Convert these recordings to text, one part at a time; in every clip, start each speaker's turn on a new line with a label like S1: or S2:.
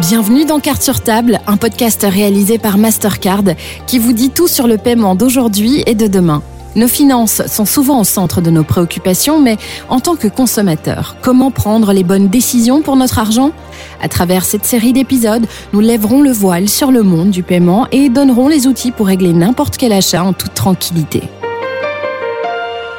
S1: Bienvenue dans Carte sur table, un podcast réalisé par Mastercard qui vous dit tout sur le paiement d'aujourd'hui et de demain. Nos finances sont souvent au centre de nos préoccupations, mais en tant que consommateur, comment prendre les bonnes décisions pour notre argent? À travers cette série d'épisodes, nous lèverons le voile sur le monde du paiement et donnerons les outils pour régler n'importe quel achat en toute tranquillité.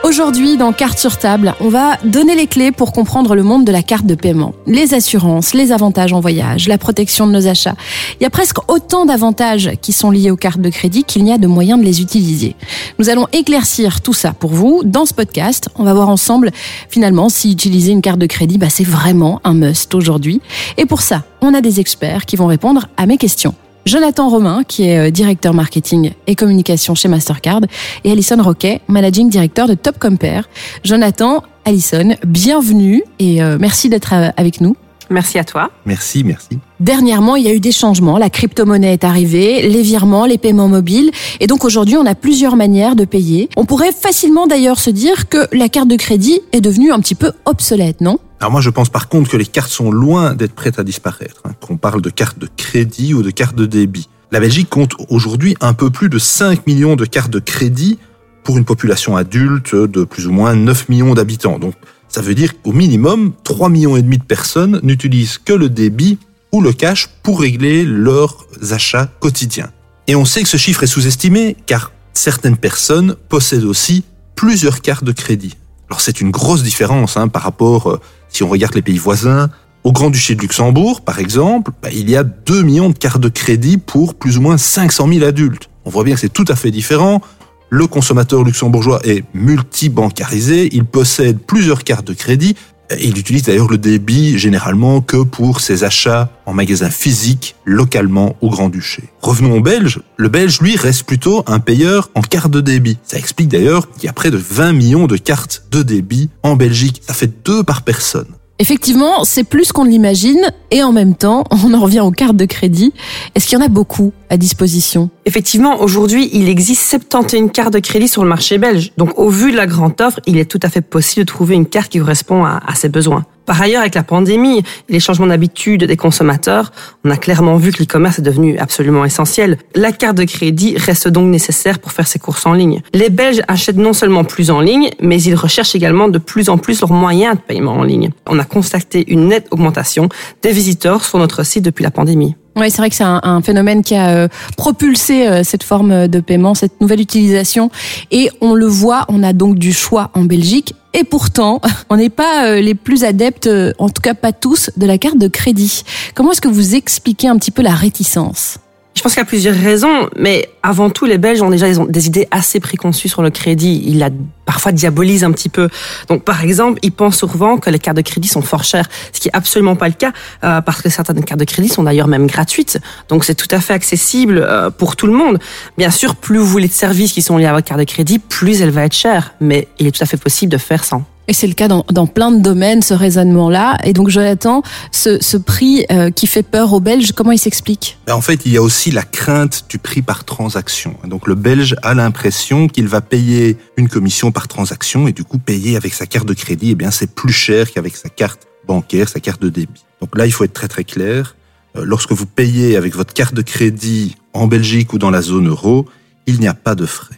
S1: Aujourd'hui, dans Carte sur table, on va donner les clés pour comprendre le monde de la carte de paiement. Les assurances, les avantages en voyage, la protection de nos achats. Il y a presque autant d'avantages qui sont liés aux cartes de crédit qu'il n'y a de moyens de les utiliser. Nous allons éclaircir tout ça pour vous dans ce podcast. On va voir ensemble finalement si utiliser une carte de crédit, bah, c'est vraiment un must aujourd'hui. Et pour ça, on a des experts qui vont répondre à mes questions. Jonathan Romain, qui est euh, directeur marketing et communication chez Mastercard, et Alison Roquet, managing director de Top Compare. Jonathan, Alison, bienvenue et euh, merci d'être euh, avec nous.
S2: Merci à toi.
S3: Merci, merci.
S1: Dernièrement, il y a eu des changements. La crypto-monnaie est arrivée, les virements, les paiements mobiles. Et donc aujourd'hui, on a plusieurs manières de payer. On pourrait facilement d'ailleurs se dire que la carte de crédit est devenue un petit peu obsolète, non?
S3: Alors moi, je pense par contre que les cartes sont loin d'être prêtes à disparaître, hein, qu'on parle de cartes de crédit ou de cartes de débit. La Belgique compte aujourd'hui un peu plus de 5 millions de cartes de crédit pour une population adulte de plus ou moins 9 millions d'habitants. Donc ça veut dire qu'au minimum, 3 millions de personnes n'utilisent que le débit ou le cash pour régler leurs achats quotidiens. Et on sait que ce chiffre est sous-estimé car certaines personnes possèdent aussi plusieurs cartes de crédit. Alors c'est une grosse différence hein, par rapport euh, si on regarde les pays voisins, au Grand-Duché de Luxembourg, par exemple, bah, il y a 2 millions de cartes de crédit pour plus ou moins 500 000 adultes. On voit bien que c'est tout à fait différent. Le consommateur luxembourgeois est multibancarisé, il possède plusieurs cartes de crédit, il utilise d'ailleurs le débit généralement que pour ses achats en magasin physique, localement au Grand-Duché. Revenons au Belge. Le Belge, lui, reste plutôt un payeur en carte de débit. Ça explique d'ailleurs qu'il y a près de 20 millions de cartes de débit en Belgique. Ça fait deux par personne.
S1: Effectivement, c'est plus qu'on l'imagine et en même temps, on en revient aux cartes de crédit. Est-ce qu'il y en a beaucoup? À disposition
S2: Effectivement, aujourd'hui, il existe 71 cartes de crédit sur le marché belge. Donc, au vu de la grande offre, il est tout à fait possible de trouver une carte qui correspond à, à ses besoins. Par ailleurs, avec la pandémie et les changements d'habitude des consommateurs, on a clairement vu que l'e-commerce est devenu absolument essentiel. La carte de crédit reste donc nécessaire pour faire ses courses en ligne. Les Belges achètent non seulement plus en ligne, mais ils recherchent également de plus en plus leurs moyens de paiement en ligne. On a constaté une nette augmentation des visiteurs sur notre site depuis la pandémie.
S1: Oui, c'est vrai que c'est un, phénomène qui a euh, propulsé euh, cette forme de paiement, cette nouvelle utilisation. Et on le voit, on a donc du choix en Belgique. Et pourtant, on n'est pas euh, les plus adeptes, en tout cas pas tous, de la carte de crédit. Comment est-ce que vous expliquez un petit peu la réticence?
S2: Je pense qu'il y a plusieurs raisons, mais avant tout, les Belges ont déjà des idées assez préconçues sur le crédit. Ils la parfois diabolisent un petit peu. Donc, par exemple, ils pensent souvent que les cartes de crédit sont fort chères, ce qui est absolument pas le cas, euh, parce que certaines cartes de crédit sont d'ailleurs même gratuites. Donc, c'est tout à fait accessible euh, pour tout le monde. Bien sûr, plus vous voulez de services qui sont liés à votre carte de crédit, plus elle va être chère, mais il est tout à fait possible de faire sans.
S1: Et c'est le cas dans, dans, plein de domaines, ce raisonnement-là. Et donc, Jonathan, ce, ce prix euh, qui fait peur aux Belges, comment il s'explique?
S3: Ben, En fait, il y a aussi la crainte du prix par transaction. Donc, le Belge a l'impression qu'il va payer une commission par transaction et du coup, payer avec sa carte de crédit, eh bien, c'est plus cher qu'avec sa carte bancaire, sa carte de débit. Donc là, il faut être très très clair. Euh, lorsque vous payez avec votre carte de crédit en Belgique ou dans la zone euro, il n'y a pas de frais.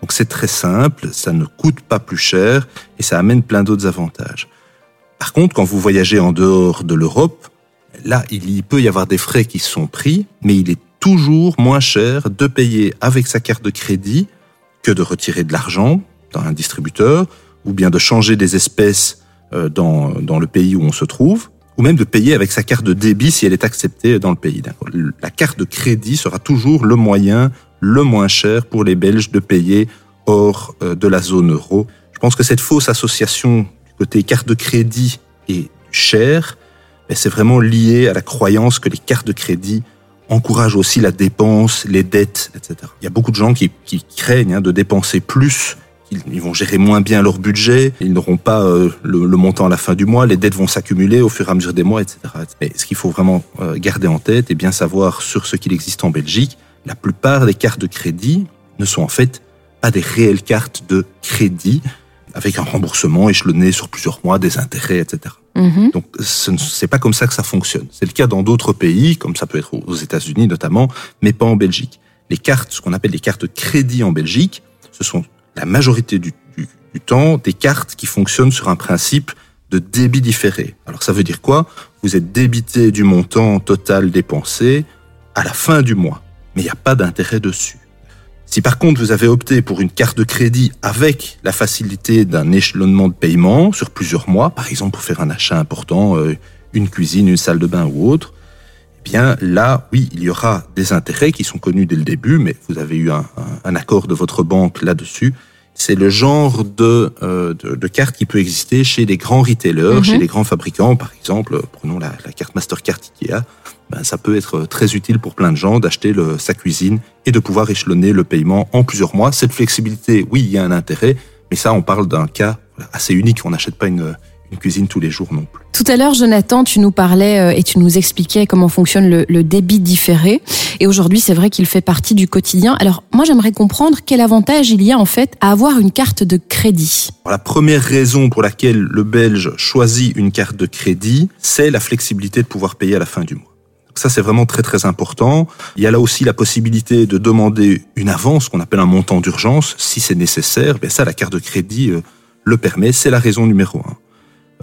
S3: Donc c'est très simple, ça ne coûte pas plus cher et ça amène plein d'autres avantages. Par contre, quand vous voyagez en dehors de l'Europe, là, il peut y avoir des frais qui sont pris, mais il est toujours moins cher de payer avec sa carte de crédit que de retirer de l'argent dans un distributeur, ou bien de changer des espèces euh, dans, dans le pays où on se trouve, ou même de payer avec sa carte de débit si elle est acceptée dans le pays. La carte de crédit sera toujours le moyen le moins cher pour les Belges de payer hors euh, de la zone euro. Je pense que cette fausse association du côté carte de crédit et cher, c'est vraiment lié à la croyance que les cartes de crédit encouragent aussi la dépense, les dettes, etc. Il y a beaucoup de gens qui, craignent hein, de dépenser plus ils vont gérer moins bien leur budget, ils n'auront pas euh, le, montant à la fin du mois, les dettes vont s'accumuler au fur et à mesure des mois, etc. Mais ce qu'il faut vraiment euh, garder en tête et bien savoir sur ce qu'il existe en Belgique, la plupart des cartes de crédit ne sont en fait pas des réelles cartes de crédit avec un remboursement échelonné sur plusieurs mois, des intérêts, etc.
S1: Mhm.
S3: Donc, ce n'est pas comme ça que ça fonctionne. C'est le cas dans d'autres pays, comme ça peut être aux États-Unis notamment, mais pas en Belgique. Les cartes, ce qu'on appelle les cartes de crédit en Belgique, ce sont la majorité du, du, du temps des cartes qui fonctionnent sur un principe de débit différé. Alors ça veut dire quoi? Vous êtes débité du montant total dépensé à la fin du mois, mais il n'y a pas d'intérêt dessus. Si par contre vous avez opté pour une carte de crédit avec la facilité d'un échelonnement de paiement sur plusieurs mois, par exemple pour faire un achat important, euh, une cuisine, une salle de bain ou autre, eh bien là, oui, il y aura des intérêts qui sont connus dès le début, mais vous avez eu un, un, un accord de votre banque là-dessus. C'est le genre de, euh, de, de, carte qui peut exister chez les grands retailers, mm -hmm. chez les grands fabricants. Par exemple, prenons la, la carte Mastercard Ikea ben, ça peut être très utile pour plein de gens d'acheter sa cuisine et de pouvoir échelonner le paiement en plusieurs mois. Cette flexibilité, oui, il y a un intérêt, mais ça, on parle d'un cas assez unique. On n'achète pas une, une cuisine tous les jours non plus.
S1: Tout à l'heure, Jonathan, tu nous parlais euh, et tu nous expliquais comment fonctionne le, le débit différé. Et aujourd'hui, c'est vrai qu'il fait partie du quotidien. Alors, moi, j'aimerais comprendre quel avantage il y a en fait à avoir une carte de crédit.
S3: La première raison pour laquelle le Belge choisit une carte de crédit, c'est la flexibilité de pouvoir payer à la fin du mois. Ça, c'est vraiment très très important. Il y a là aussi la possibilité de demander une avance, qu'on appelle un montant d'urgence, si c'est nécessaire. Bien ça, la carte de crédit euh, le permet. C'est la raison numéro un.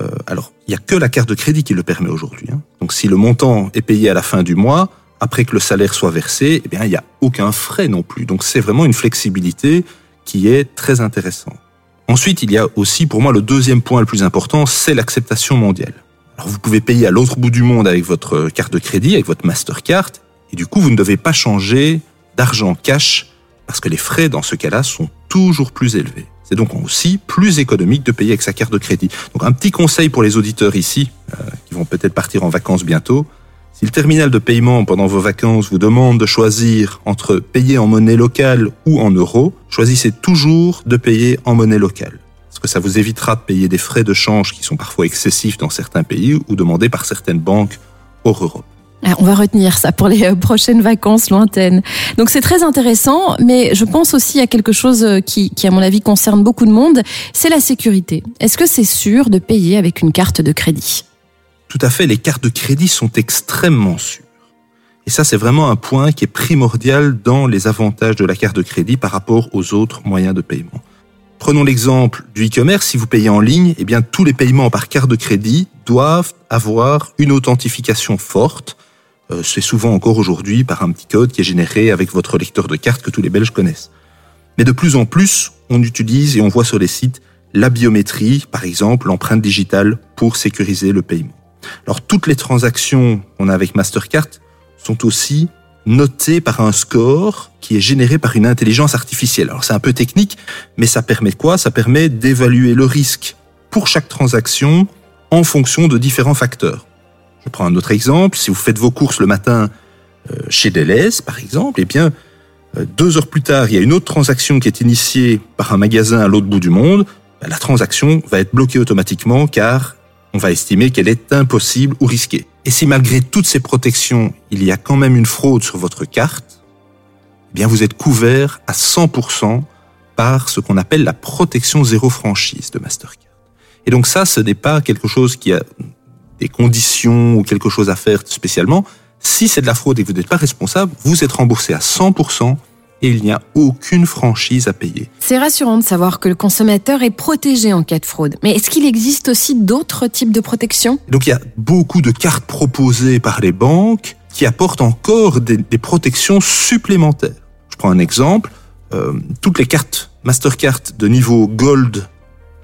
S3: Euh, alors, il n'y a que la carte de crédit qui le permet aujourd'hui. Hein. Donc, si le montant est payé à la fin du mois, après que le salaire soit versé, eh bien, il n'y a aucun frais non plus. Donc, c'est vraiment une flexibilité qui est très intéressante. Ensuite, il y a aussi, pour moi, le deuxième point le plus important, c'est l'acceptation mondiale. Alors vous pouvez payer à l'autre bout du monde avec votre carte de crédit, avec votre Mastercard, et du coup vous ne devez pas changer d'argent cash parce que les frais dans ce cas-là sont toujours plus élevés. C'est donc aussi plus économique de payer avec sa carte de crédit. Donc un petit conseil pour les auditeurs ici, euh, qui vont peut-être partir en vacances bientôt, si le terminal de paiement pendant vos vacances vous demande de choisir entre payer en monnaie locale ou en euros, choisissez toujours de payer en monnaie locale parce que ça vous évitera de payer des frais de change qui sont parfois excessifs dans certains pays ou demandés par certaines banques hors Europe.
S1: Ah, on va retenir ça pour les euh, prochaines vacances lointaines. Donc c'est très intéressant, mais je pense aussi à quelque chose euh, qui, qui à mon avis, concerne beaucoup de monde, c'est la sécurité. Est-ce que c'est sûr de payer avec une carte de crédit?
S3: Tout à fait, les cartes de crédit sont extrêmement sûres. Et ça, c'est vraiment un point qui est primordial dans les avantages de la carte de crédit par rapport aux autres moyens de paiement. Prenons l'exemple du e-commerce. Si vous payez en ligne, eh bien, tous les paiements par carte de crédit doivent avoir une authentification forte. Euh, c'est souvent encore aujourd'hui par un petit code qui est généré avec votre lecteur de carte que tous les Belges connaissent. Mais de plus en plus, on utilise et on voit sur les sites la biométrie, par exemple l'empreinte digitale, pour sécuriser le paiement. Alors toutes les transactions qu'on a avec Mastercard sont aussi noté par un score qui est généré par une intelligence artificielle. Alors c'est un peu technique, mais ça permet quoi? Ça permet d'évaluer le risque pour chaque transaction en fonction de différents facteurs. Je prends un autre exemple. Si vous faites vos courses le matin euh, chez Deleuze, par exemple, eh bien, euh, deux heures plus tard, il y a une autre transaction qui est initiée par un magasin à l'autre bout du monde. Ben, la transaction va être bloquée automatiquement car on va estimer qu'elle est impossible ou risquée. Et si malgré toutes ces protections, il y a quand même une fraude sur votre carte, eh bien vous êtes couvert à 100% par ce qu'on appelle la protection zéro franchise de Mastercard. Et donc ça, ce n'est pas quelque chose qui a des conditions ou quelque chose à faire spécialement. Si c'est de la fraude et que vous n'êtes pas responsable, vous êtes remboursé à 100% et il n'y a aucune franchise à payer.
S1: C'est rassurant de savoir que le consommateur est protégé en cas de fraude. Mais est-ce qu'il existe aussi d'autres types de protection
S3: Donc il y a beaucoup de cartes proposées par les banques qui apportent encore des, des protections supplémentaires. Je prends un exemple. Euh, toutes les cartes Mastercard de niveau Gold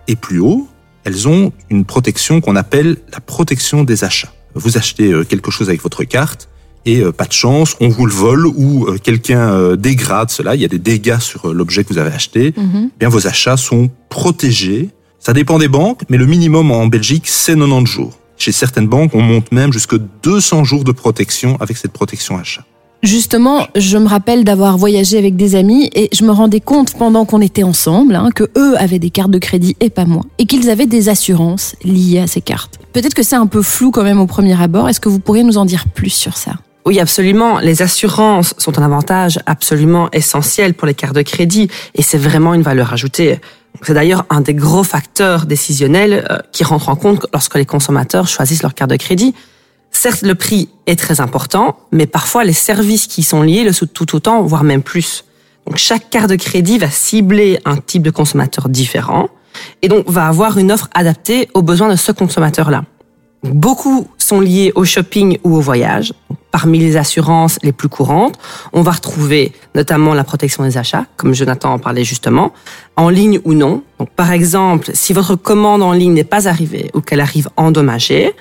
S3: et plus haut, elles ont une protection qu'on appelle la protection des achats. Vous achetez euh, quelque chose avec votre carte, et euh, pas de chance, on vous le vole ou euh, quelqu'un euh, dégrade cela, il y a des dégâts sur l'objet que vous avez acheté, mm -hmm. bien vos achats sont protégés. Ça dépend des banques, mais le minimum en Belgique, c'est 90 jours. Chez certaines banques, on monte même jusqu'à 200 jours de protection avec cette protection achat.
S1: Justement, je me rappelle d'avoir voyagé avec des amis et je me rendais compte pendant qu'on était ensemble hein, que eux avaient des cartes de crédit et pas moi et qu'ils avaient des assurances liées à ces cartes. Peut-être que c'est un peu flou quand même au premier abord. Est-ce que vous pourriez nous en dire plus sur ça?
S2: Oui, absolument. Les assurances sont un avantage absolument essentiel pour les cartes de crédit et c'est vraiment une valeur ajoutée. C'est d'ailleurs un des gros facteurs décisionnels euh, qui rentre en compte lorsque les consommateurs choisissent leur carte de crédit. Certes, le prix est très important, mais parfois les services qui sont liés le sont tout autant, voire même plus. Donc chaque carte de crédit va cibler un type de consommateur différent et donc va avoir une offre adaptée aux besoins de ce consommateur-là. Beaucoup sont liés au shopping ou au voyage. Parmi les assurances les plus courantes, on va retrouver notamment la protection des achats, comme Jonathan en parlait justement, en ligne ou non. Donc, par exemple, si votre commande en ligne n'est pas arrivée ou qu'elle arrive endommagée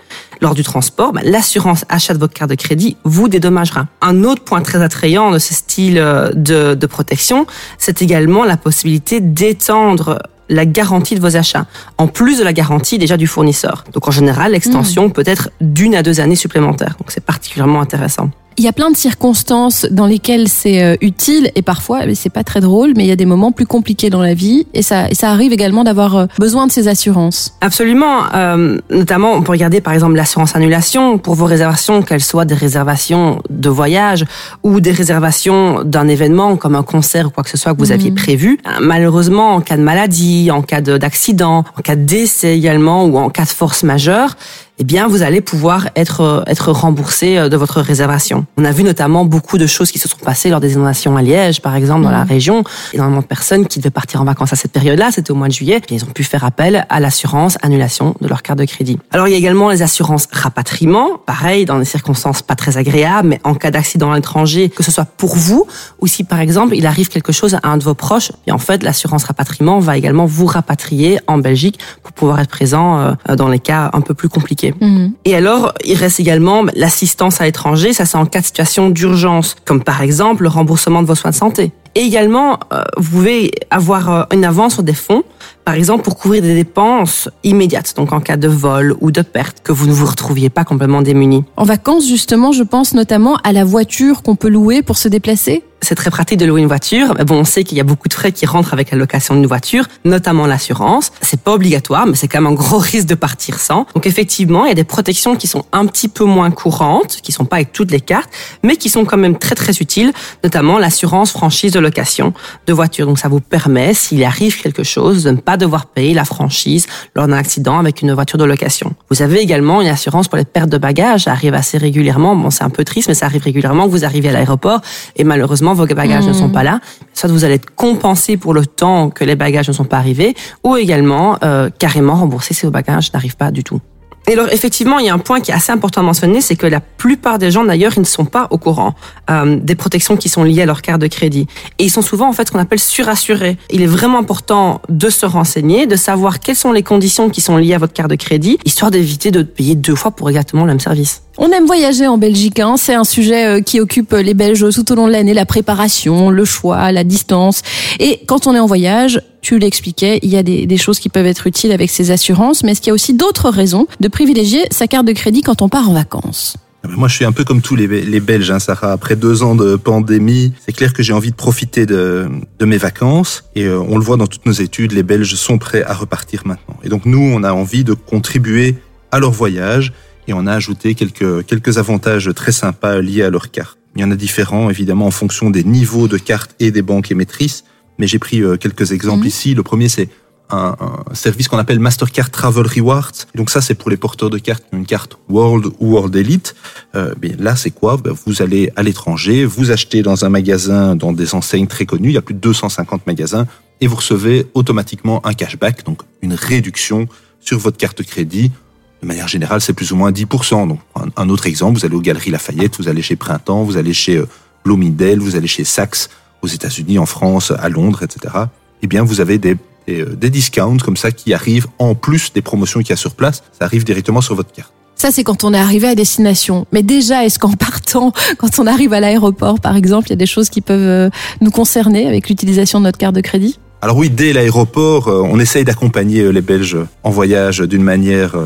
S2: lors du transport, ben, l'assurance achat de votre carte de crédit vous dédommagera. Un autre point très attrayant de ce style euh, de protection, c'est également la possibilité d'étendre la garantie de vos achats, en plus de la garantie déjà du fournisseur. Donc en général, l'extension peut être d'une à deux années supplémentaires. Donc c'est particulièrement intéressant.
S1: Il y a plein de circonstances dans lesquelles c'est euh, utile et parfois c'est pas très drôle, mais il y a des moments plus compliqués dans la vie et ça, et ça arrive également d'avoir euh, besoin de ces assurances.
S2: Absolument. Euh, notamment, on peut regarder par exemple l'assurance annulation pour vos réservations, qu'elles soient des réservations de voyage ou des réservations d'un événement comme un concert ou quoi que ce soit que vous aviez
S1: Mhm.
S2: prévu. Euh, Malheureusement, en cas de maladie, en cas de- d'accident, en cas de décès également ou en cas de force majeure, eh bien, vous allez pouvoir être euh, être remboursé euh, de votre réservation. On a vu notamment beaucoup de choses qui se sont passées lors des inondations à Liège, par exemple, dans la
S1: Mhm.
S2: région. Énormément de personnes qui devaient partir en vacances à cette période-là, c'était au mois de juillet, et ils ont pu faire appel à l'assurance annulation de leur carte de crédit. Alors, il y a également les assurances rapatriement, pareil, dans des circonstances pas très agréables, mais en cas d'accident à l'étranger, que ce soit pour vous, ou si par exemple il arrive quelque chose à un de vos proches, et en fait l'assurance rapatriement va également vous rapatrier en Belgique pour pouvoir être présent euh, dans les cas un peu plus compliqués.
S1: Mhm.
S2: Et alors, il reste également l'assistance à l'étranger, ça c'est en cas de situation d'urgence, comme par exemple le remboursement de vos soins de santé. Et également, euh, vous pouvez avoir euh, une avance sur des fonds, par exemple pour couvrir des dépenses immédiates, donc en cas de vol ou de perte, que vous ne vous retrouviez pas complètement démuni.
S1: En vacances, justement, je pense notamment à la voiture qu'on peut louer pour se déplacer?
S2: C'est très pratique de louer une voiture. Mais bon, on sait qu'il y a beaucoup de frais qui rentrent avec la location d'une voiture, notamment l'assurance. C'est pas obligatoire, mais c'est quand même un gros risque de partir sans. Donc effectivement, il y a des protections qui sont un petit peu moins courantes, qui sont pas avec toutes les cartes, mais qui sont quand même très très utiles, notamment l'assurance franchise de location de voiture. Donc ça vous permet, s'il arrive quelque chose, de ne pas devoir payer la franchise lors d'un accident avec une voiture de location. Vous avez également une assurance pour les pertes de bagages. Ça arrive assez régulièrement. Bon, c'est un peu triste, mais ça arrive régulièrement que vous arrivez à l'aéroport et malheureusement vos bagages ne sont pas là. Soit vous allez être compensé pour le temps que les bagages ne sont pas arrivés, ou également euh, carrément remboursé si vos bagages n'arrivent pas du tout. Et alors effectivement, il y a un point qui est assez important à mentionner, c'est que la plupart des gens d'ailleurs, ils ne sont pas au courant euh, des protections qui sont liées à leur carte de crédit. Et ils sont souvent en fait ce qu'on appelle surassurés. Il est vraiment important de se renseigner, de savoir quelles sont les conditions qui sont liées à votre carte de crédit, histoire d'éviter de payer deux fois pour exactement le même service.
S1: On aime voyager en Belgique, hein. c'est un sujet euh, qui occupe les Belges tout au long de l'année, la préparation, le choix, la distance. Et quand on est en voyage, tu l'expliquais, il y a des, choses qui peuvent être utiles avec ces assurances, mais est-ce qu'il y a aussi d'autres raisons de privilégier sa carte de crédit quand on part en vacances?
S3: Ah ben, Moi, je suis un peu comme tous les, Belges, hein, Sarah. Après deux ans de pandémie, c'est clair que j'ai envie de profiter de, de mes vacances. Et euh, on le voit dans toutes nos études, les Belges sont prêts à repartir maintenant. Et donc, nous, on a envie de contribuer à leur voyage. Et on a ajouté quelques, quelques avantages très sympas liés à leur carte. Il y en a différents, évidemment, en fonction des niveaux de carte et des banques émettrices. Mais j'ai pris euh, quelques exemples
S1: Mhm.
S3: ici. Le premier, c'est un, un service qu'on appelle Mastercard Travel Rewards. Donc ça, c'est pour les porteurs de cartes une carte World ou World Elite. Euh, bien là, c'est quoi? Ben, Vous allez à l'étranger, vous achetez dans un magasin, dans des enseignes très connues, il y a plus de 250 magasins, et vous recevez automatiquement un cashback, donc une réduction sur votre carte de crédit. De manière générale, c'est plus ou moins 10%. Donc, un, un autre exemple, vous allez aux Galeries Lafayette, vous allez chez Printemps, vous allez chez euh, Bloomingdale, vous allez chez Saks, aux États-Unis, en France, à Londres, etc. Eh bien, vous avez des, des, euh, des discounts comme ça qui arrivent en plus des promotions qu'il y a sur place. Ça arrive directement sur votre carte.
S1: Ça, c'est quand on est arrivé à destination. Mais déjà, est-ce qu'en partant, quand on arrive à l'aéroport, par exemple, il y a des choses qui peuvent euh, nous concerner avec l'utilisation de notre carte de crédit?
S3: Alors oui, dès l'aéroport, on essaye d'accompagner les Belges en voyage d'une manière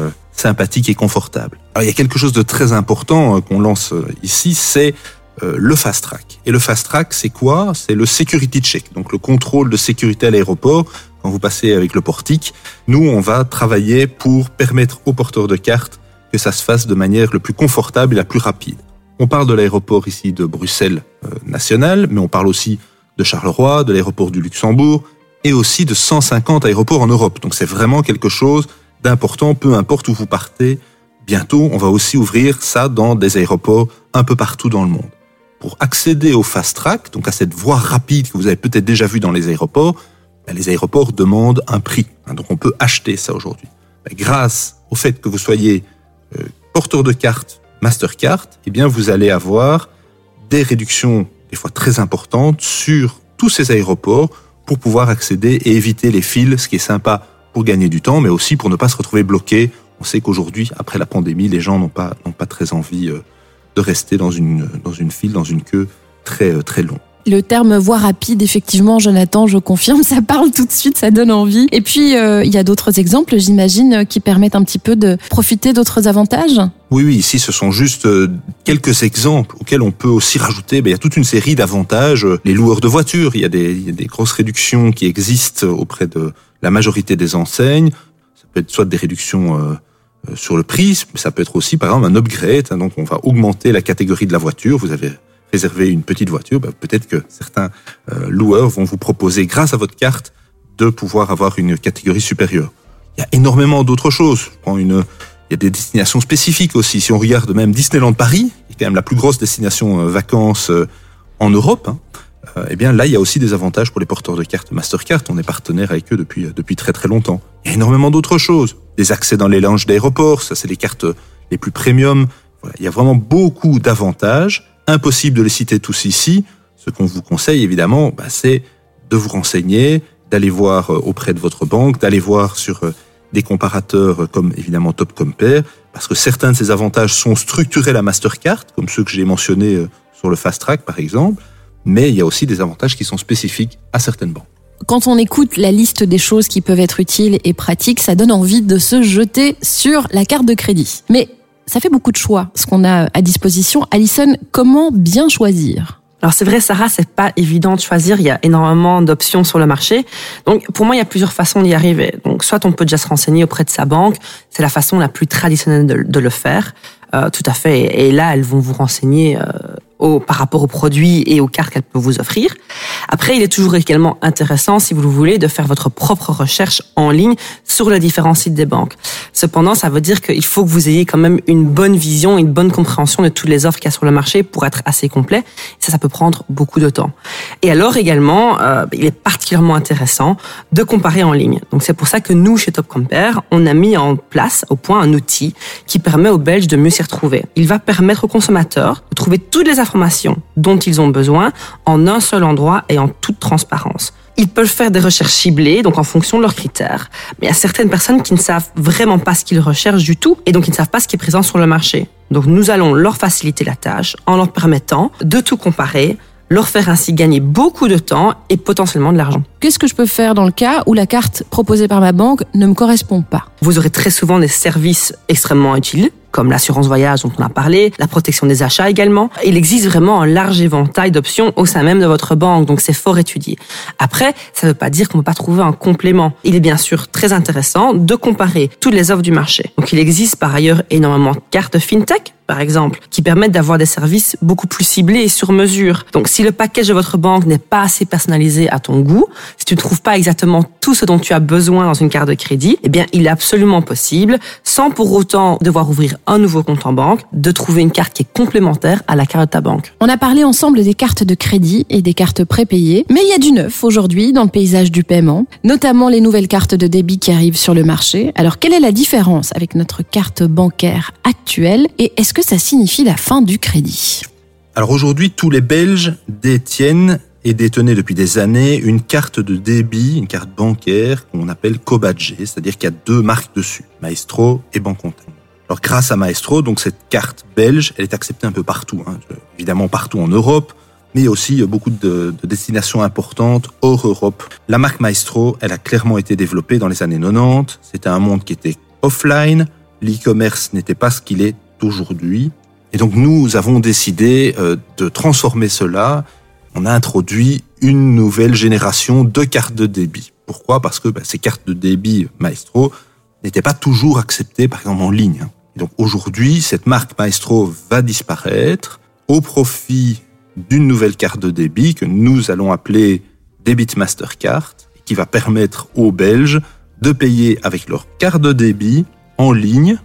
S3: sympathique et confortable. Alors il y a quelque chose de très important euh, qu'on lance euh, ici, c'est euh, le fast track. Et le fast track, c'est quoi? C'est le security check, donc le contrôle de sécurité à l'aéroport. Quand vous passez avec le portique, nous, on va travailler pour permettre aux porteurs de cartes que ça se fasse de manière le plus confortable et la plus rapide. On parle de l'aéroport ici de Bruxelles euh, national, mais on parle aussi de Charleroi, de l'aéroport du Luxembourg et aussi de 150 aéroports en Europe. Donc c'est vraiment quelque chose d'important, peu importe où vous partez. Bientôt, on va aussi ouvrir ça dans des aéroports un peu partout dans le monde. Pour accéder au fast track, donc à cette voie rapide que vous avez peut-être déjà vue dans les aéroports, ben, les aéroports demandent un prix. Hein, donc on peut acheter ça aujourd'hui. Ben, grâce au fait que vous soyez euh, porteur de carte Mastercard, eh bien vous allez avoir des réductions des fois très importantes sur tous ces aéroports pour pouvoir accéder et éviter les fils, ce qui est sympa pour gagner du temps, mais aussi pour ne pas se retrouver bloqué. On sait qu'aujourd'hui, après la pandémie, les gens n'ont pas, n'ont pas très envie euh, de rester dans une, dans une file, dans une queue très, euh, très longue.
S1: Le terme voie rapide, effectivement, Jonathan, je confirme, ça parle tout de suite, ça donne envie. Et puis, euh, il y a d'autres exemples, j'imagine, qui permettent un petit peu de profiter d'autres avantages
S3: Oui, oui, ici, ce sont juste quelques exemples auxquels on peut aussi rajouter, ben, il y a toute une série d'avantages. Les loueurs de voitures, il y, a des, il y a des grosses réductions qui existent auprès de la majorité des enseignes. Ça peut être soit des réductions... Euh, sur le prix, mais ça peut être aussi par exemple un upgrade. Hein, donc on va augmenter la catégorie de la voiture. Vous avez réserver une petite voiture, bah, peut-être que certains euh, loueurs vont vous proposer, grâce à votre carte, de pouvoir avoir une catégorie supérieure. Il y a énormément d'autres choses. il y a des destinations spécifiques aussi. Si on regarde même Disneyland Paris, qui est quand même la plus grosse destination euh, vacances euh, en Europe, hein, eh bien là, il y a aussi des avantages pour les porteurs de cartes Mastercard. On est partenaire avec eux depuis depuis très très longtemps. Il y a énormément d'autres choses. Des accès dans les lounges d'aéroports, ça c'est les cartes les plus premium. Voilà, il y a vraiment beaucoup d'avantages Impossible de les citer tous ici. Ce qu'on vous conseille, évidemment, bah, c'est de vous renseigner, d'aller voir euh, auprès de votre banque, d'aller voir sur euh, des comparateurs euh, comme évidemment Top Compare, parce que certains de ces avantages sont structurés à Mastercard, comme ceux que j'ai mentionnés sur le Fast Track par exemple, mais il y a aussi des avantages qui sont spécifiques à certaines banques.
S1: Quand on écoute la liste des choses qui peuvent être utiles et pratiques, ça donne envie de se jeter sur la carte de crédit. Mais ça fait beaucoup de choix, ce qu'on a à disposition. Alison, comment bien choisir?
S2: Alors c'est vrai, Sarah, c'est pas évident de choisir. Il y a énormément d'options sur le marché. Donc pour moi, il y a plusieurs façons d'y arriver. Donc soit on peut déjà se renseigner auprès de sa banque. C'est la façon la plus traditionnelle de, le faire. Euh, tout à fait. Et là, elles vont vous renseigner euh, au, par rapport aux produits et aux cartes qu'elle peut vous offrir. Après, il est toujours également intéressant, si vous le voulez, de faire votre propre recherche en ligne sur les différents sites des banques. Cependant, ça veut dire qu'il faut que vous ayez quand même une bonne vision, une bonne compréhension de toutes les offres qu'il y a sur le marché pour être assez complet. Ça, ça peut prendre beaucoup de temps. Et alors également, euh, il est particulièrement intéressant de comparer en ligne. Donc c'est pour ça que nous, chez Top Compare, on a mis en place au point un outil qui permet aux Belges de mieux s'y retrouver. Il va permettre aux consommateurs de trouver toutes les informations dont ils ont besoin en un seul endroit et en toute transparence. Ils peuvent faire des recherches ciblées, donc en fonction de leurs critères. Mais il y a certaines personnes qui ne savent vraiment pas ce qu'ils recherchent du tout et donc ils ne savent pas ce qui est présent sur le marché. Donc nous allons leur faciliter la tâche en leur permettant de tout comparer, leur faire ainsi gagner beaucoup de temps et potentiellement de l'argent.
S1: Qu'est-ce que je peux faire dans le cas où la carte proposée par ma banque ne me correspond pas?
S2: Vous aurez très souvent des services extrêmement utiles comme l'assurance voyage dont on a parlé, la protection des achats également. Il existe vraiment un large éventail d'options au sein même de votre banque, donc c'est fort étudié. Après, ça ne veut pas dire qu'on ne peut pas trouver un complément. Il est bien sûr très intéressant de comparer toutes les offres du marché. Donc il existe par ailleurs énormément de cartes fintech par exemple, qui permettent d'avoir des services beaucoup plus ciblés et sur mesure. Donc, si le package de votre banque n'est pas assez personnalisé à ton goût, si tu ne trouves pas exactement tout ce dont tu as besoin dans une carte de crédit, eh bien, il est absolument possible, sans pour autant devoir ouvrir un nouveau compte en banque, de trouver une carte qui est complémentaire à la carte de ta banque.
S1: On a parlé ensemble des cartes de crédit et des cartes prépayées, mais il y a du neuf aujourd'hui dans le paysage du paiement, notamment les nouvelles cartes de débit qui arrivent sur le marché. Alors quelle est la différence avec notre carte bancaire actuelle et est-ce que ça signifie la fin du crédit?
S3: Alors aujourd'hui, tous les Belges détiennent et détenaient depuis des années une carte de débit, une carte bancaire qu'on appelle Cobadgé, c'est-à-dire qu'il y a deux marques dessus, Maestro et Bancontact. Alors grâce à Maestro, donc cette carte belge, elle est acceptée un peu partout, hein. évidemment partout en Europe, mais aussi beaucoup de, de, destinations importantes hors Europe. La marque Maestro, elle a clairement été développée dans les années 90. C'était un monde qui était offline. L'e-commerce n'était pas ce qu'il est aujourd'hui. Et donc nous avons décidé euh, de transformer cela. On a introduit une nouvelle génération de cartes de débit. Pourquoi? Parce que bah, ces cartes de débit Maestro n'étaient pas toujours acceptées, par exemple en ligne. Donc aujourd'hui, cette marque Maestro va disparaître au profit d'une nouvelle carte de débit que nous allons appeler Debit Mastercard, qui va permettre aux Belges de payer avec leur carte de débit en ligne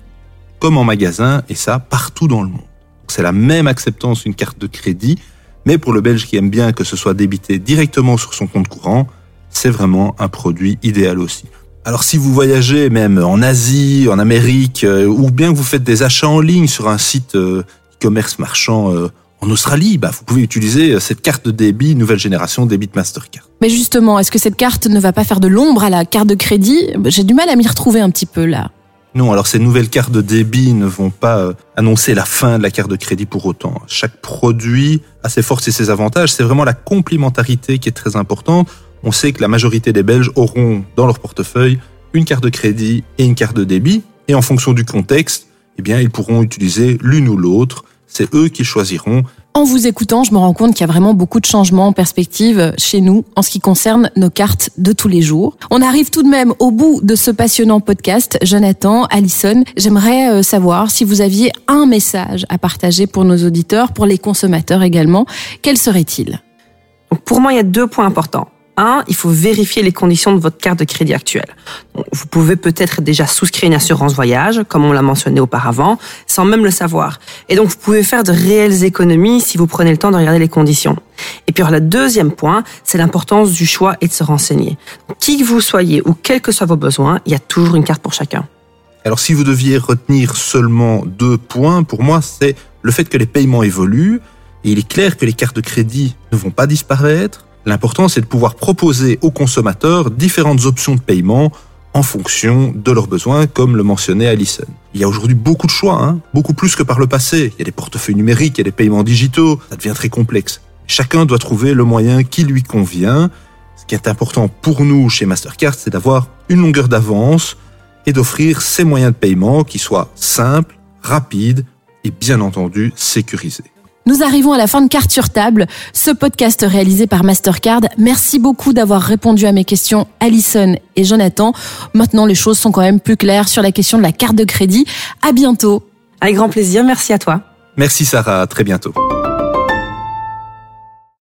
S3: comme en magasin et ça partout dans le monde. C'est la même acceptance d'une carte de crédit, mais pour le Belge qui aime bien que ce soit débité directement sur son compte courant, c'est vraiment un produit idéal aussi. Alors si vous voyagez même en Asie, en Amérique, euh, ou bien que vous faites des achats en ligne sur un site euh, e-commerce marchand euh, en Australie, bah, vous pouvez utiliser cette carte de débit nouvelle génération Debit Mastercard.
S1: Mais justement, est-ce que cette carte ne va pas faire de l'ombre à la carte de crédit? J'ai du mal à m'y retrouver un petit peu là.
S3: Non, alors ces nouvelles cartes de débit ne vont pas annoncer la fin de la carte de crédit pour autant. Chaque produit a ses forces et ses avantages. C'est vraiment la complémentarité qui est très importante on sait que la majorité des Belges auront dans leur portefeuille une carte de crédit et une carte de débit, et en fonction du contexte, eh bien, ils pourront utiliser l'une ou l'autre. C'est eux qui choisiront.
S1: En vous écoutant, je me rends compte qu'il y a vraiment beaucoup de changements en perspective chez nous en ce qui concerne nos cartes de tous les jours. On arrive tout de même au bout de ce passionnant podcast. Jonathan, Alison, j'aimerais euh, savoir si vous aviez un message à partager pour nos auditeurs, pour les consommateurs également. Quel serait-il?
S2: Pour moi, il y a deux points importants. Il faut vérifier les conditions de votre carte de crédit actuelle. Vous pouvez peut-être déjà souscrire une assurance voyage, comme on l'a mentionné auparavant, sans même le savoir. Et donc, vous pouvez faire de réelles économies si vous prenez le temps de regarder les conditions. Et puis, le deuxième point, c'est l'importance du choix et de se renseigner. qui que vous soyez ou quels que soient vos besoins, il y a toujours une carte pour chacun.
S3: Alors, si vous deviez retenir seulement deux points, pour moi, c'est le fait que les paiements évoluent. Et il est clair que les cartes de crédit ne vont pas disparaître L'important, c'est de pouvoir proposer aux consommateurs différentes options de paiement en fonction de leurs besoins, comme le mentionnait Alison. Il y a aujourd'hui beaucoup de choix, hein, beaucoup plus que par le passé. Il y a des portefeuilles numériques, il y a des paiements digitaux, ça devient très complexe. Chacun doit trouver le moyen qui lui convient. Ce qui est important pour nous chez Mastercard, c'est d'avoir une longueur d'avance et d'offrir ces moyens de paiement qui soient simples, rapides et bien entendu sécurisés.
S1: Nous arrivons à la fin de Carte sur table, ce podcast réalisé par Mastercard. Merci beaucoup d'avoir répondu à mes questions, Alison et Jonathan. Maintenant, les choses sont quand même plus claires sur la question de la carte de crédit. À bientôt.
S2: Avec grand plaisir, merci à toi.
S3: Merci Sarah, à très bientôt.